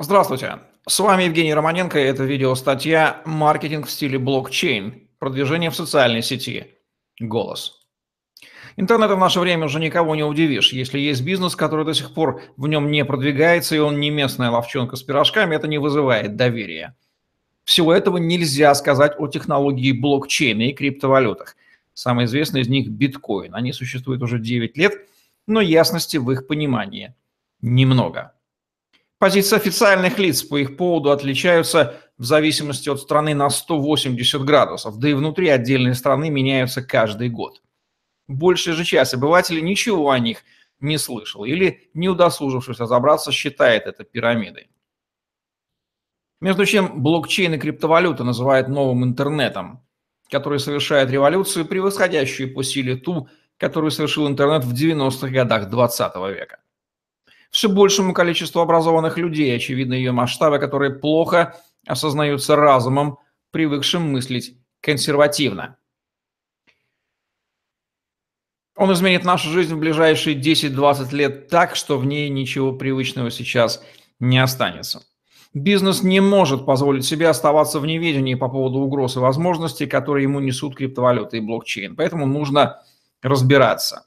Здравствуйте, с вами Евгений Романенко, и это видео-статья «Маркетинг в стиле блокчейн. Продвижение в социальной сети. Голос». Интернетом в наше время уже никого не удивишь. Если есть бизнес, который до сих пор в нем не продвигается, и он не местная ловчонка с пирожками, это не вызывает доверия. Всего этого нельзя сказать о технологии блокчейна и криптовалютах. Самый известный из них – биткоин. Они существуют уже 9 лет, но ясности в их понимании немного. Позиции официальных лиц по их поводу отличаются в зависимости от страны на 180 градусов, да и внутри отдельной страны меняются каждый год. Большая же часть обывателей ничего о них не слышал или, не удосужившись разобраться, считает это пирамидой. Между чем блокчейн и криптовалюта называют новым интернетом, который совершает революцию, превосходящую по силе ту, которую совершил интернет в 90-х годах 20 века все большему количеству образованных людей, очевидно, ее масштабы, которые плохо осознаются разумом, привыкшим мыслить консервативно. Он изменит нашу жизнь в ближайшие 10-20 лет так, что в ней ничего привычного сейчас не останется. Бизнес не может позволить себе оставаться в неведении по поводу угроз и возможностей, которые ему несут криптовалюты и блокчейн. Поэтому нужно разбираться.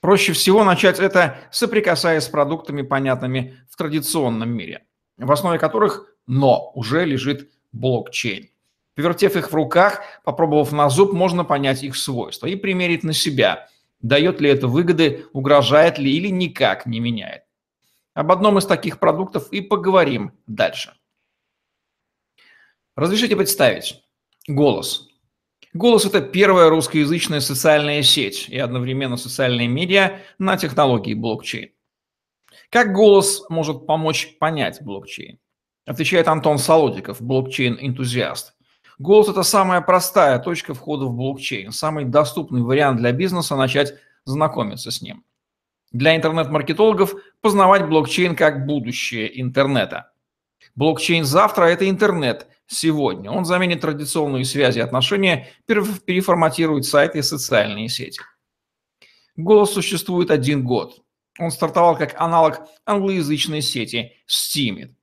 Проще всего начать это, соприкасаясь с продуктами, понятными в традиционном мире, в основе которых, но, уже лежит блокчейн. Повертев их в руках, попробовав на зуб, можно понять их свойства и примерить на себя, дает ли это выгоды, угрожает ли или никак не меняет. Об одном из таких продуктов и поговорим дальше. Разрешите представить. Голос. Голос – это первая русскоязычная социальная сеть и одновременно социальные медиа на технологии блокчейн. Как голос может помочь понять блокчейн? Отвечает Антон Солодиков, блокчейн-энтузиаст. Голос – это самая простая точка входа в блокчейн, самый доступный вариант для бизнеса начать знакомиться с ним. Для интернет-маркетологов познавать блокчейн как будущее интернета. Блокчейн завтра – это интернет сегодня. Он заменит традиционные связи и отношения, переформатирует сайты и социальные сети. Голос существует один год. Он стартовал как аналог англоязычной сети Steemit.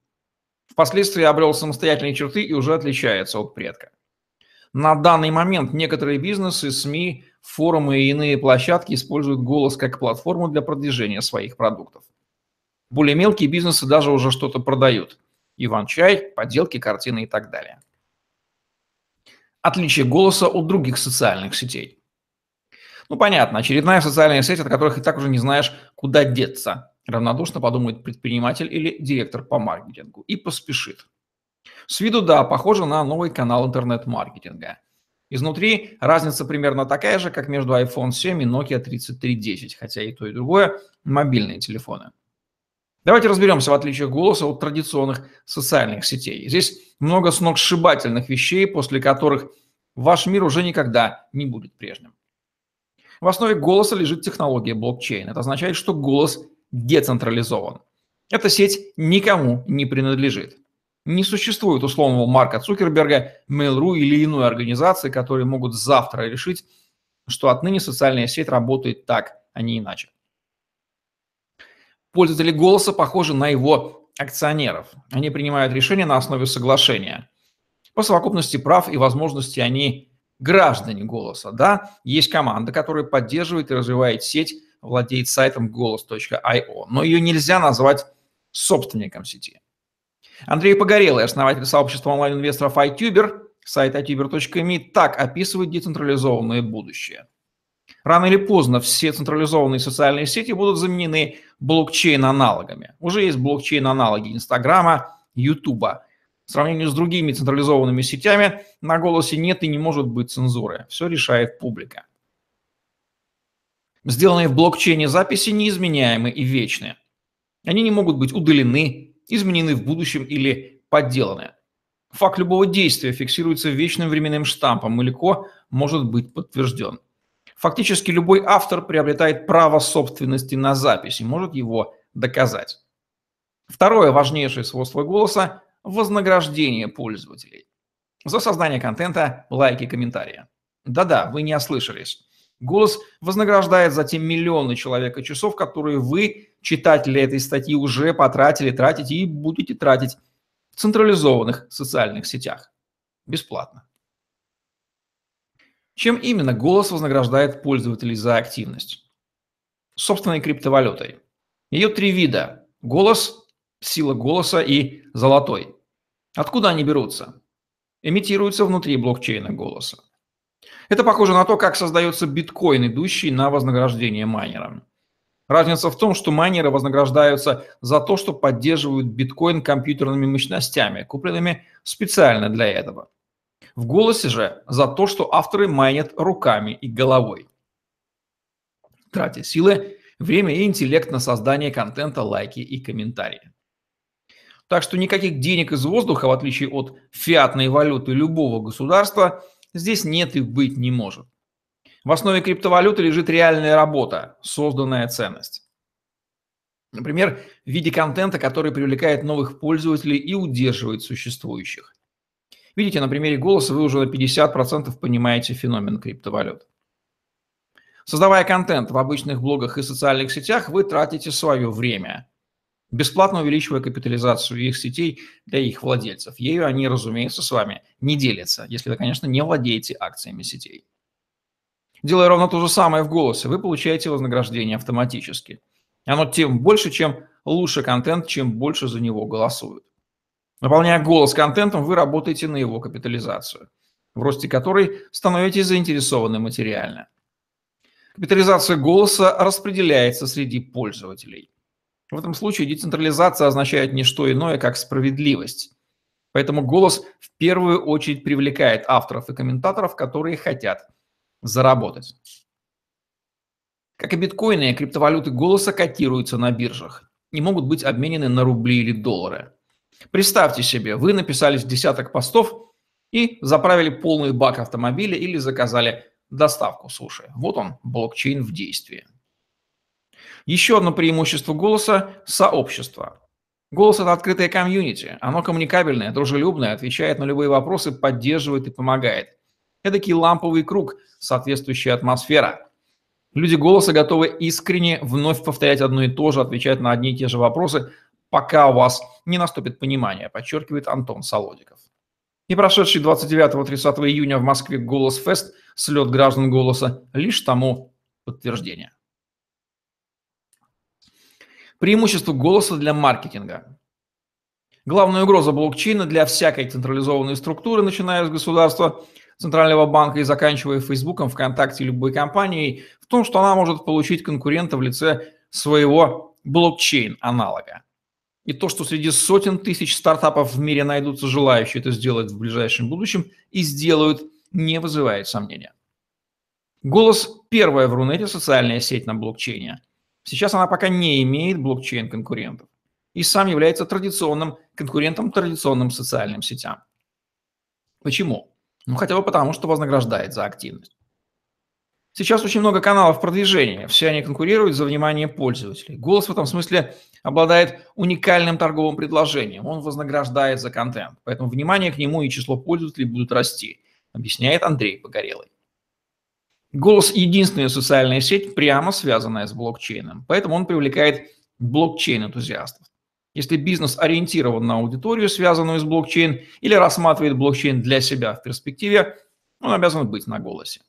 Впоследствии обрел самостоятельные черты и уже отличается от предка. На данный момент некоторые бизнесы, СМИ, форумы и иные площадки используют голос как платформу для продвижения своих продуктов. Более мелкие бизнесы даже уже что-то продают. Иван-чай, поделки, картины и так далее. Отличие голоса от других социальных сетей. Ну, понятно, очередная социальная сеть, от которых и так уже не знаешь, куда деться. Равнодушно подумает предприниматель или директор по маркетингу и поспешит. С виду, да, похоже на новый канал интернет-маркетинга. Изнутри разница примерно такая же, как между iPhone 7 и Nokia 3310, хотя и то, и другое – мобильные телефоны. Давайте разберемся в отличиях голоса от традиционных социальных сетей. Здесь много сногсшибательных вещей, после которых ваш мир уже никогда не будет прежним. В основе голоса лежит технология блокчейн. Это означает, что голос децентрализован. Эта сеть никому не принадлежит. Не существует условного Марка Цукерберга, Mail.ru или иной организации, которые могут завтра решить, что отныне социальная сеть работает так, а не иначе. Пользователи голоса похожи на его акционеров. Они принимают решения на основе соглашения. По совокупности прав и возможностей они граждане голоса. Да, есть команда, которая поддерживает и развивает сеть, владеет сайтом голос.io, но ее нельзя назвать собственником сети. Андрей Погорелый, основатель сообщества онлайн-инвесторов iTuber, сайт ituber.me, так описывает децентрализованное будущее. Рано или поздно все централизованные социальные сети будут заменены блокчейн-аналогами. Уже есть блокчейн-аналоги Инстаграма, Ютуба. В сравнении с другими централизованными сетями на голосе нет и не может быть цензуры. Все решает публика. Сделанные в блокчейне записи неизменяемы и вечны. Они не могут быть удалены, изменены в будущем или подделаны. Факт любого действия фиксируется вечным временным штампом и легко может быть подтвержден. Фактически любой автор приобретает право собственности на запись и может его доказать. Второе важнейшее свойство голоса – вознаграждение пользователей. За создание контента, лайки, комментарии. Да-да, вы не ослышались. Голос вознаграждает за те миллионы человека часов, которые вы, читатели этой статьи, уже потратили, тратите и будете тратить в централизованных социальных сетях. Бесплатно. Чем именно голос вознаграждает пользователей за активность? Собственной криптовалютой. Ее три вида. Голос, сила голоса и золотой. Откуда они берутся? Эмитируются внутри блокчейна голоса. Это похоже на то, как создается биткоин, идущий на вознаграждение майнерам. Разница в том, что майнеры вознаграждаются за то, что поддерживают биткоин компьютерными мощностями, купленными специально для этого. В голосе же за то, что авторы майнят руками и головой, тратя силы, время и интеллект на создание контента, лайки и комментарии. Так что никаких денег из воздуха, в отличие от фиатной валюты любого государства, здесь нет и быть не может. В основе криптовалюты лежит реальная работа, созданная ценность. Например, в виде контента, который привлекает новых пользователей и удерживает существующих. Видите, на примере голоса вы уже на 50% понимаете феномен криптовалют. Создавая контент в обычных блогах и социальных сетях, вы тратите свое время, бесплатно увеличивая капитализацию их сетей для их владельцев. Ею они, разумеется, с вами не делятся, если вы, конечно, не владеете акциями сетей. Делая ровно то же самое в голосе, вы получаете вознаграждение автоматически. Оно тем больше, чем лучше контент, чем больше за него голосуют. Наполняя голос контентом, вы работаете на его капитализацию, в росте которой становитесь заинтересованы материально. Капитализация голоса распределяется среди пользователей. В этом случае децентрализация означает не что иное, как справедливость. Поэтому голос в первую очередь привлекает авторов и комментаторов, которые хотят заработать. Как и биткоины, криптовалюты голоса котируются на биржах и могут быть обменены на рубли или доллары. Представьте себе, вы написали десяток постов и заправили полный бак автомобиля или заказали доставку суши. Вот он, блокчейн в действии. Еще одно преимущество голоса – сообщество. Голос – это открытое комьюнити. Оно коммуникабельное, дружелюбное, отвечает на любые вопросы, поддерживает и помогает. Эдакий ламповый круг, соответствующая атмосфера. Люди голоса готовы искренне вновь повторять одно и то же, отвечать на одни и те же вопросы, пока у вас не наступит понимание, подчеркивает Антон Солодиков. И прошедший 29-30 июня в Москве «Голос Фест» слет граждан «Голоса» лишь тому подтверждение. Преимущество «Голоса» для маркетинга. Главная угроза блокчейна для всякой централизованной структуры, начиная с государства, Центрального банка и заканчивая Фейсбуком, ВКонтакте, любой компанией, в том, что она может получить конкурента в лице своего блокчейн-аналога. И то, что среди сотен тысяч стартапов в мире найдутся желающие это сделать в ближайшем будущем и сделают, не вызывает сомнения. Голос – первая в Рунете социальная сеть на блокчейне. Сейчас она пока не имеет блокчейн-конкурентов и сам является традиционным конкурентом традиционным социальным сетям. Почему? Ну, хотя бы потому, что вознаграждает за активность. Сейчас очень много каналов продвижения, все они конкурируют за внимание пользователей. Голос в этом смысле обладает уникальным торговым предложением, он вознаграждает за контент, поэтому внимание к нему и число пользователей будут расти, объясняет Андрей Погорелый. Голос – единственная социальная сеть, прямо связанная с блокчейном, поэтому он привлекает блокчейн-энтузиастов. Если бизнес ориентирован на аудиторию, связанную с блокчейн, или рассматривает блокчейн для себя в перспективе, он обязан быть на голосе.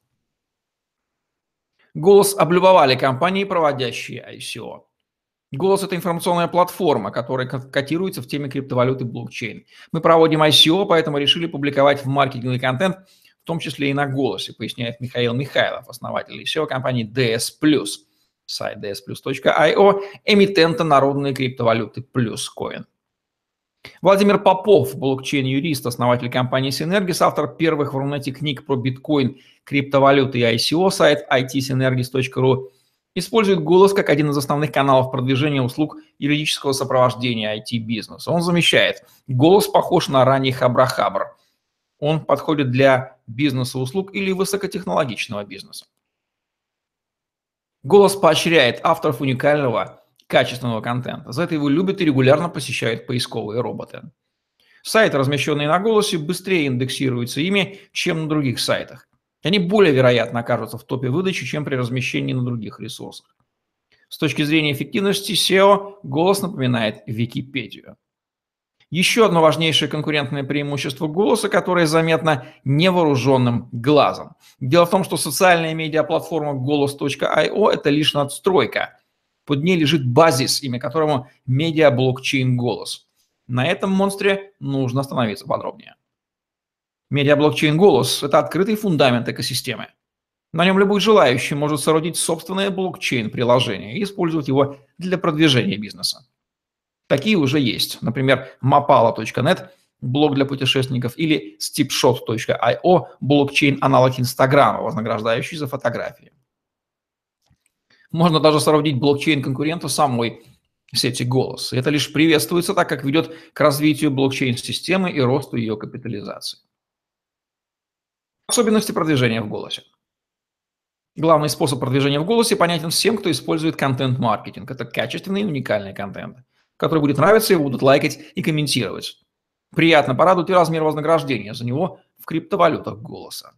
Голос облюбовали компании, проводящие ICO. Голос – это информационная платформа, которая котируется в теме криптовалюты блокчейн. Мы проводим ICO, поэтому решили публиковать в маркетинговый контент, в том числе и на голосе, поясняет Михаил Михайлов, основатель ICO компании DS+. Сайт dsplus.io, эмитента народной криптовалюты PlusCoin. Владимир Попов, блокчейн-юрист, основатель компании Synergis, автор первых в Рунете книг про биткоин, криптовалюты и ICO, сайт itsynergis.ru, использует голос как один из основных каналов продвижения услуг юридического сопровождения IT-бизнеса. Он замещает. Голос похож на ранний Хабрахабр. Он подходит для бизнеса услуг или высокотехнологичного бизнеса. Голос поощряет авторов уникального качественного контента. За это его любят и регулярно посещают поисковые роботы. Сайты, размещенные на голосе, быстрее индексируются ими, чем на других сайтах. Они более вероятно окажутся в топе выдачи, чем при размещении на других ресурсах. С точки зрения эффективности SEO голос напоминает Википедию. Еще одно важнейшее конкурентное преимущество голоса, которое заметно невооруженным глазом. Дело в том, что социальная медиаплатформа голос.io – это лишь надстройка. Под ней лежит базис, имя которому медиаблокчейн голос. На этом монстре нужно остановиться подробнее. Медиаблокчейн голос – это открытый фундамент экосистемы. На нем любой желающий может соорудить собственное блокчейн-приложение и использовать его для продвижения бизнеса. Такие уже есть. Например, mapala.net – блог для путешественников, или steepshot.io – блокчейн-аналог Инстаграма, вознаграждающий за фотографии. Можно даже соорудить блокчейн конкуренту самой сети «Голос». И это лишь приветствуется, так как ведет к развитию блокчейн-системы и росту ее капитализации. Особенности продвижения в «Голосе». Главный способ продвижения в голосе понятен всем, кто использует контент-маркетинг. Это качественный и уникальный контент, который будет нравиться, его будут лайкать и комментировать. Приятно порадует и размер вознаграждения за него в криптовалютах голоса.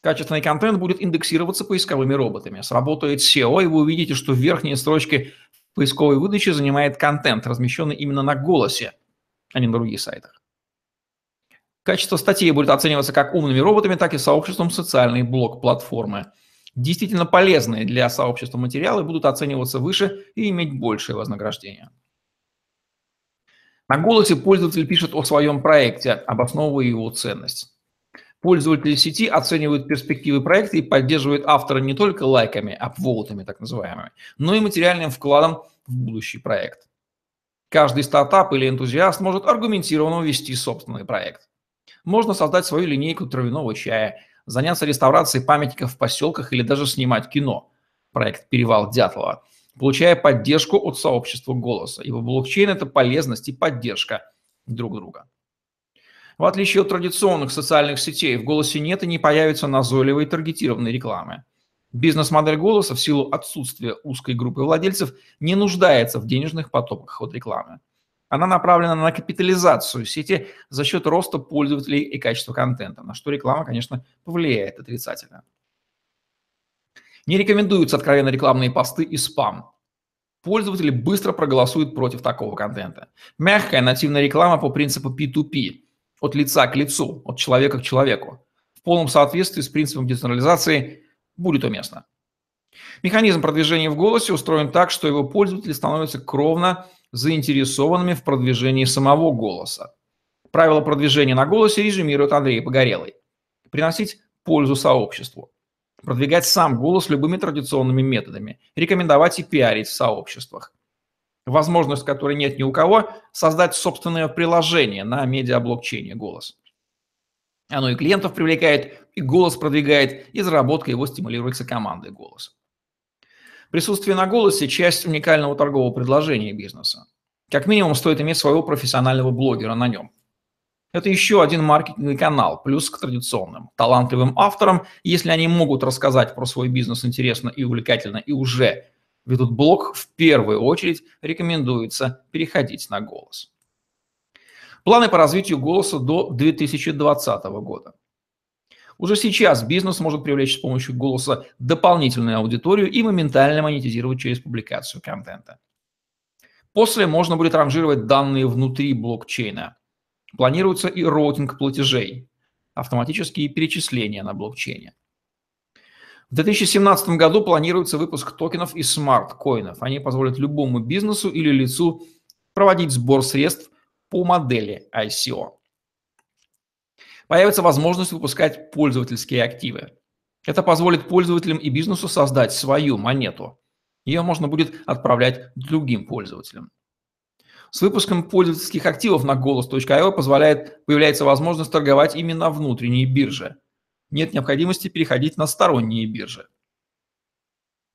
Качественный контент будет индексироваться поисковыми роботами. Сработает SEO, и вы увидите, что в верхней строчке поисковой выдачи занимает контент, размещенный именно на голосе, а не на других сайтах. Качество статей будет оцениваться как умными роботами, так и сообществом социальной блок-платформы – действительно полезные для сообщества материалы будут оцениваться выше и иметь большее вознаграждение. На голосе пользователь пишет о своем проекте, обосновывая его ценность. Пользователи сети оценивают перспективы проекта и поддерживают автора не только лайками, апвоутами так называемыми, но и материальным вкладом в будущий проект. Каждый стартап или энтузиаст может аргументированно вести собственный проект. Можно создать свою линейку травяного чая заняться реставрацией памятников в поселках или даже снимать кино. Проект «Перевал Дятлова», получая поддержку от сообщества голоса, ибо блокчейн – это полезность и поддержка друг друга. В отличие от традиционных социальных сетей, в «Голосе» нет и не появится назойливой таргетированной рекламы. Бизнес-модель «Голоса» в силу отсутствия узкой группы владельцев не нуждается в денежных потоках от рекламы. Она направлена на капитализацию сети за счет роста пользователей и качества контента, на что реклама, конечно, повлияет отрицательно. Не рекомендуются откровенно рекламные посты и спам. Пользователи быстро проголосуют против такого контента. Мягкая нативная реклама по принципу P2P, от лица к лицу, от человека к человеку, в полном соответствии с принципом децентрализации будет уместно. Механизм продвижения в голосе устроен так, что его пользователи становятся кровно заинтересованными в продвижении самого голоса. Правила продвижения на голосе резюмирует Андрей Погорелый. Приносить пользу сообществу. Продвигать сам голос любыми традиционными методами. Рекомендовать и пиарить в сообществах. Возможность, которой нет ни у кого, создать собственное приложение на медиаблокчейне «Голос». Оно и клиентов привлекает, и голос продвигает, и заработка его стимулируется командой «Голос». Присутствие на голосе – часть уникального торгового предложения бизнеса. Как минимум стоит иметь своего профессионального блогера на нем. Это еще один маркетинговый канал, плюс к традиционным, талантливым авторам, если они могут рассказать про свой бизнес интересно и увлекательно и уже ведут блог, в первую очередь рекомендуется переходить на голос. Планы по развитию голоса до 2020 года. Уже сейчас бизнес может привлечь с помощью голоса дополнительную аудиторию и моментально монетизировать через публикацию контента. После можно будет ранжировать данные внутри блокчейна. Планируется и роутинг платежей, автоматические перечисления на блокчейне. В 2017 году планируется выпуск токенов и смарт-коинов. Они позволят любому бизнесу или лицу проводить сбор средств по модели ICO появится возможность выпускать пользовательские активы. Это позволит пользователям и бизнесу создать свою монету. Ее можно будет отправлять другим пользователям. С выпуском пользовательских активов на голос.io позволяет, появляется возможность торговать именно внутренней бирже. Нет необходимости переходить на сторонние биржи.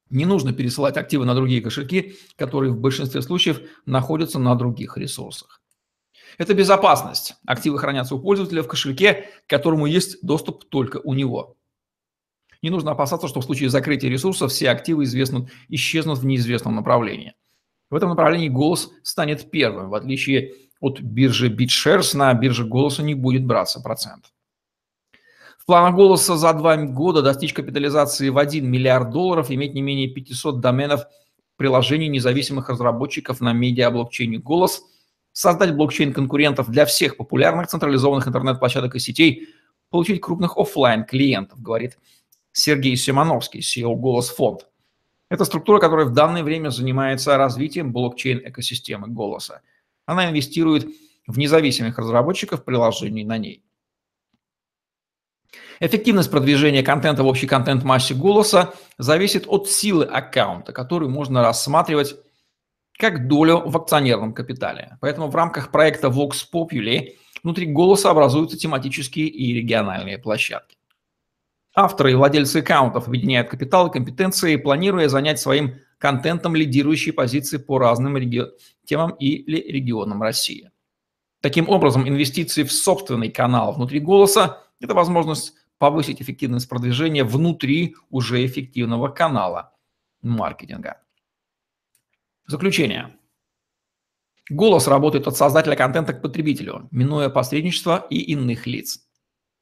Не нужно пересылать активы на другие кошельки, которые в большинстве случаев находятся на других ресурсах. Это безопасность. Активы хранятся у пользователя в кошельке, к которому есть доступ только у него. Не нужно опасаться, что в случае закрытия ресурса все активы известнут, исчезнут в неизвестном направлении. В этом направлении голос станет первым. В отличие от биржи BitShares, на бирже голоса не будет браться процент. В планах голоса за два года достичь капитализации в 1 миллиард долларов, иметь не менее 500 доменов приложений независимых разработчиков на медиа-блокчейне «Голос», создать блокчейн конкурентов для всех популярных централизованных интернет-площадок и сетей, получить крупных офлайн клиентов говорит Сергей Симоновский, CEO «Голос Фонд». Это структура, которая в данное время занимается развитием блокчейн-экосистемы «Голоса». Она инвестирует в независимых разработчиков приложений на ней. Эффективность продвижения контента в общей контент-массе голоса зависит от силы аккаунта, который можно рассматривать как долю в акционерном капитале. Поэтому в рамках проекта Vox Populi внутри голоса образуются тематические и региональные площадки. Авторы и владельцы аккаунтов объединяют капитал и компетенции, планируя занять своим контентом лидирующие позиции по разным реги... темам или регионам России. Таким образом, инвестиции в собственный канал внутри голоса – это возможность повысить эффективность продвижения внутри уже эффективного канала маркетинга. Заключение. Голос работает от создателя контента к потребителю, минуя посредничество и иных лиц.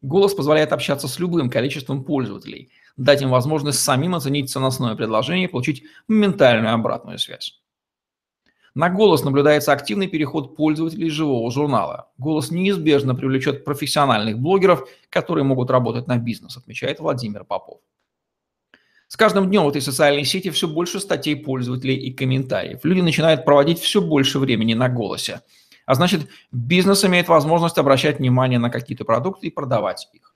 Голос позволяет общаться с любым количеством пользователей, дать им возможность самим оценить ценностное предложение и получить моментальную обратную связь. На голос наблюдается активный переход пользователей живого журнала. Голос неизбежно привлечет профессиональных блогеров, которые могут работать на бизнес, отмечает Владимир Попов. С каждым днем в этой социальной сети все больше статей пользователей и комментариев. Люди начинают проводить все больше времени на голосе. А значит, бизнес имеет возможность обращать внимание на какие-то продукты и продавать их.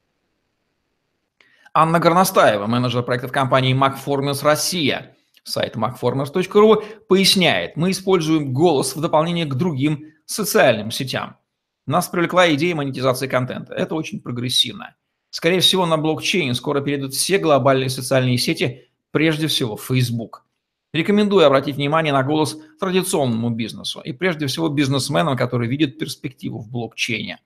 Анна Горностаева, менеджер проектов компании MacFormers Россия, Сайт macformers.ru поясняет, мы используем голос в дополнение к другим социальным сетям. Нас привлекла идея монетизации контента. Это очень прогрессивно. Скорее всего, на блокчейн скоро перейдут все глобальные социальные сети, прежде всего Facebook. Рекомендую обратить внимание на голос традиционному бизнесу и прежде всего бизнесменам, которые видят перспективу в блокчейне,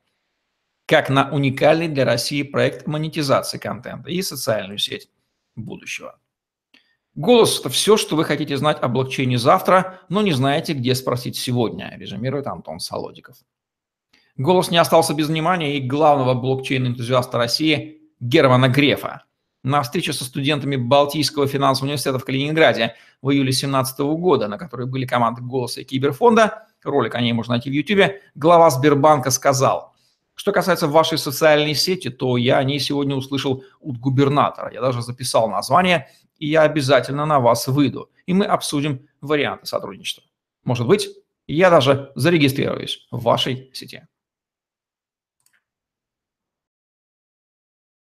как на уникальный для России проект монетизации контента и социальную сеть будущего. Голос – это все, что вы хотите знать о блокчейне завтра, но не знаете, где спросить сегодня, резюмирует Антон Солодиков. Голос не остался без внимания и главного блокчейн-энтузиаста России Германа Грефа. На встрече со студентами Балтийского финансового университета в Калининграде в июле 2017 года, на которой были команды «Голоса» и «Киберфонда», ролик о ней можно найти в YouTube, глава Сбербанка сказал, что касается вашей социальной сети, то я о ней сегодня услышал от губернатора. Я даже записал название и я обязательно на вас выйду, и мы обсудим варианты сотрудничества. Может быть, я даже зарегистрируюсь в вашей сети.